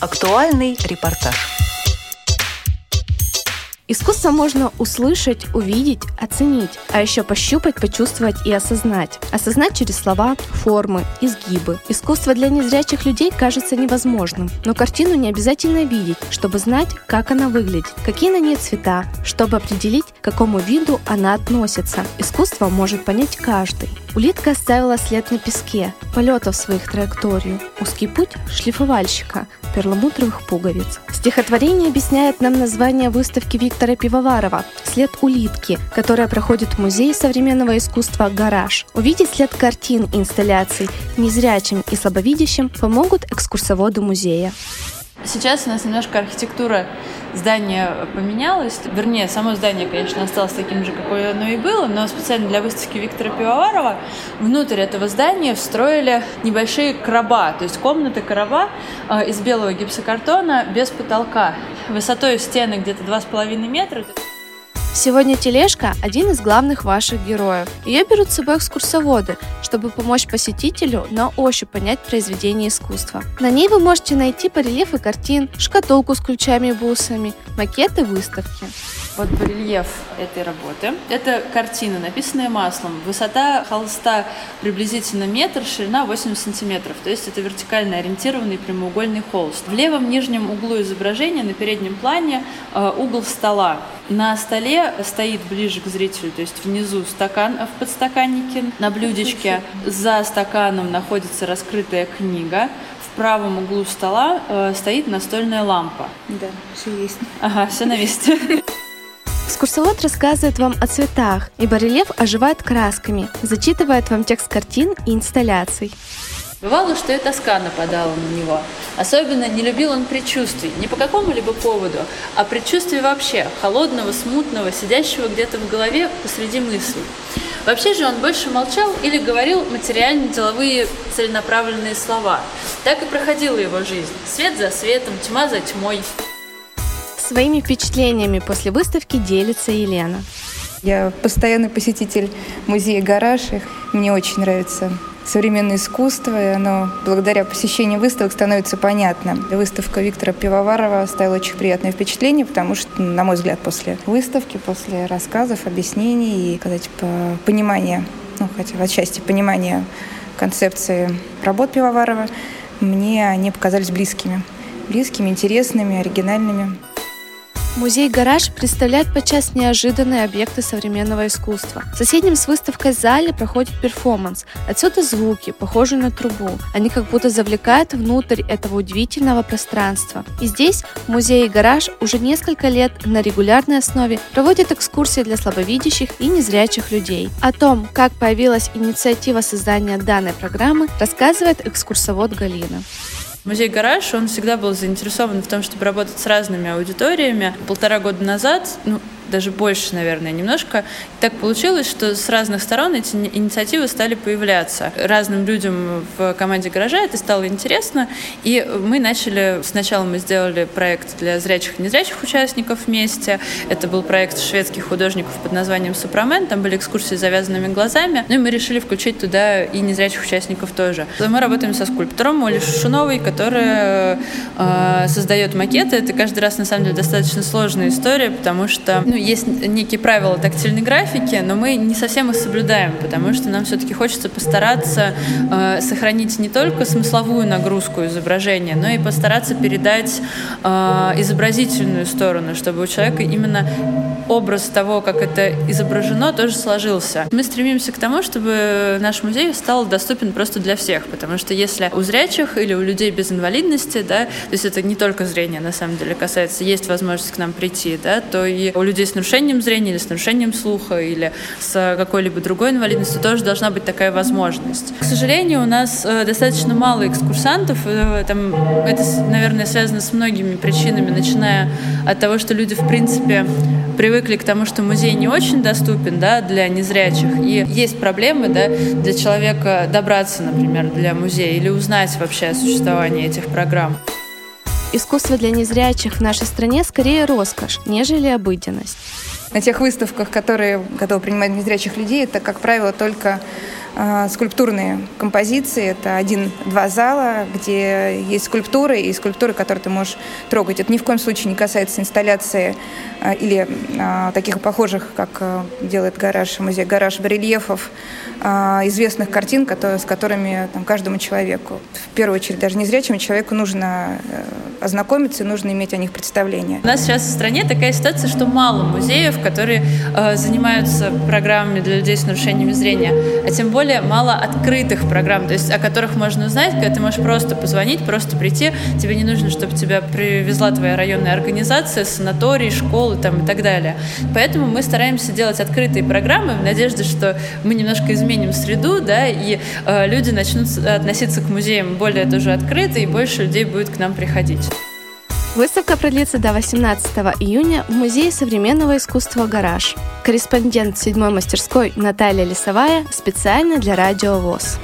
Актуальный репортаж. Искусство можно услышать, увидеть, оценить, а еще пощупать, почувствовать и осознать. Осознать через слова, формы, изгибы. Искусство для незрячих людей кажется невозможным, но картину не обязательно видеть, чтобы знать, как она выглядит, какие на ней цвета, чтобы определить, к какому виду она относится. Искусство может понять каждый. Улитка оставила след на песке, полетов своих траекторию, узкий путь шлифовальщика, перламутровых пуговиц. Стихотворение объясняет нам название выставки Виктора Пивоварова «След улитки», которая проходит в Музее современного искусства «Гараж». Увидеть след картин и инсталляций незрячим и слабовидящим помогут экскурсоводу музея. Сейчас у нас немножко архитектура здание поменялось. Вернее, само здание, конечно, осталось таким же, какое оно и было, но специально для выставки Виктора Пивоварова внутрь этого здания встроили небольшие короба, то есть комнаты короба э, из белого гипсокартона без потолка. Высотой стены где-то 2,5 метра. Сегодня тележка – один из главных ваших героев. Ее берут с собой экскурсоводы, чтобы помочь посетителю на ощупь понять произведение искусства. На ней вы можете найти барельефы картин, шкатулку с ключами и бусами, макеты выставки. Вот барельеф этой работы. Это картина, написанная маслом. Высота холста приблизительно метр, ширина 8 сантиметров. То есть это вертикально ориентированный прямоугольный холст. В левом нижнем углу изображения на переднем плане э, угол стола. На столе стоит ближе к зрителю, то есть внизу стакан в подстаканнике, на блюдечке. За стаканом находится раскрытая книга. В правом углу стола э, стоит настольная лампа. Да, все есть. Ага, все на месте. Экскурсовод рассказывает вам о цветах, и барельеф оживает красками, зачитывает вам текст картин и инсталляций. Бывало, что и тоска нападала на него. Особенно не любил он предчувствий, не по какому-либо поводу, а предчувствий вообще, холодного, смутного, сидящего где-то в голове посреди мыслей. Вообще же он больше молчал или говорил материально-деловые целенаправленные слова. Так и проходила его жизнь. Свет за светом, тьма за тьмой. Своими впечатлениями после выставки делится Елена. Я постоянный посетитель музея «Гараж». Мне очень нравится современное искусство, и оно благодаря посещению выставок становится понятно. Выставка Виктора Пивоварова оставила очень приятное впечатление, потому что, на мой взгляд, после выставки, после рассказов, объяснений и, типа, понимания, ну, хотя в отчасти понимания концепции работ Пивоварова, мне они показались близкими. Близкими, интересными, оригинальными. Музей «Гараж» представляет подчас неожиданные объекты современного искусства. В соседнем с выставкой зале проходит перформанс. Отсюда звуки, похожие на трубу. Они как будто завлекают внутрь этого удивительного пространства. И здесь, в музее «Гараж», уже несколько лет на регулярной основе проводят экскурсии для слабовидящих и незрячих людей. О том, как появилась инициатива создания данной программы, рассказывает экскурсовод Галина. Музей «Гараж», он всегда был заинтересован в том, чтобы работать с разными аудиториями. Полтора года назад, ну, даже больше, наверное, немножко. Так получилось, что с разных сторон эти инициативы стали появляться. Разным людям в команде гаража это стало интересно, и мы начали, сначала мы сделали проект для зрячих и незрячих участников вместе. Это был проект шведских художников под названием «Суpraмен», там были экскурсии с завязанными глазами, ну и мы решили включить туда и незрячих участников тоже. Мы работаем со скульптором Олей Шушуновой, которая э, создает макеты. Это каждый раз, на самом деле, достаточно сложная история, потому что ну, есть некие правила тактильной графики, но мы не совсем их соблюдаем, потому что нам все-таки хочется постараться э, сохранить не только смысловую нагрузку изображения, но и постараться передать э, изобразительную сторону, чтобы у человека именно образ того, как это изображено, тоже сложился. Мы стремимся к тому, чтобы наш музей стал доступен просто для всех, потому что если у зрячих или у людей без инвалидности, да, то есть это не только зрение на самом деле касается, есть возможность к нам прийти, да, то и у людей с нарушением зрения или с нарушением слуха или с какой-либо другой инвалидностью тоже должна быть такая возможность. К сожалению, у нас э, достаточно мало экскурсантов. Э, там, это, наверное, связано с многими причинами, начиная от того, что люди, в принципе, привыкли к тому, что музей не очень доступен да, для незрячих. И есть проблемы да, для человека добраться, например, для музея или узнать вообще о существовании этих программ. Искусство для незрячих в нашей стране скорее роскошь, нежели обыденность. На тех выставках, которые готовы принимать незрячих людей, это, как правило, только а, скульптурные композиции. Это один-два зала, где есть скульптуры и скульптуры, которые ты можешь трогать. Это ни в коем случае не касается инсталляции а, или а, таких похожих, как делает гараж, музей гараж барельефов, известных картин, которые, с которыми там, каждому человеку, в первую очередь даже незрячему человеку нужно э, ознакомиться, нужно иметь о них представление. У нас сейчас в стране такая ситуация, что мало музеев, которые э, занимаются программами для людей с нарушениями зрения, а тем более мало открытых программ, то есть о которых можно узнать, когда ты можешь просто позвонить, просто прийти. Тебе не нужно, чтобы тебя привезла твоя районная организация, санаторий, школы там, и так далее. Поэтому мы стараемся делать открытые программы в надежде, что мы немножко изменим среду, да, и э, люди начнут относиться к музеям более тоже открыто, и больше людей будет к нам приходить. Выставка продлится до 18 июня в Музее современного искусства «Гараж». Корреспондент седьмой мастерской Наталья Лисовая специально для Радио ВОЗ.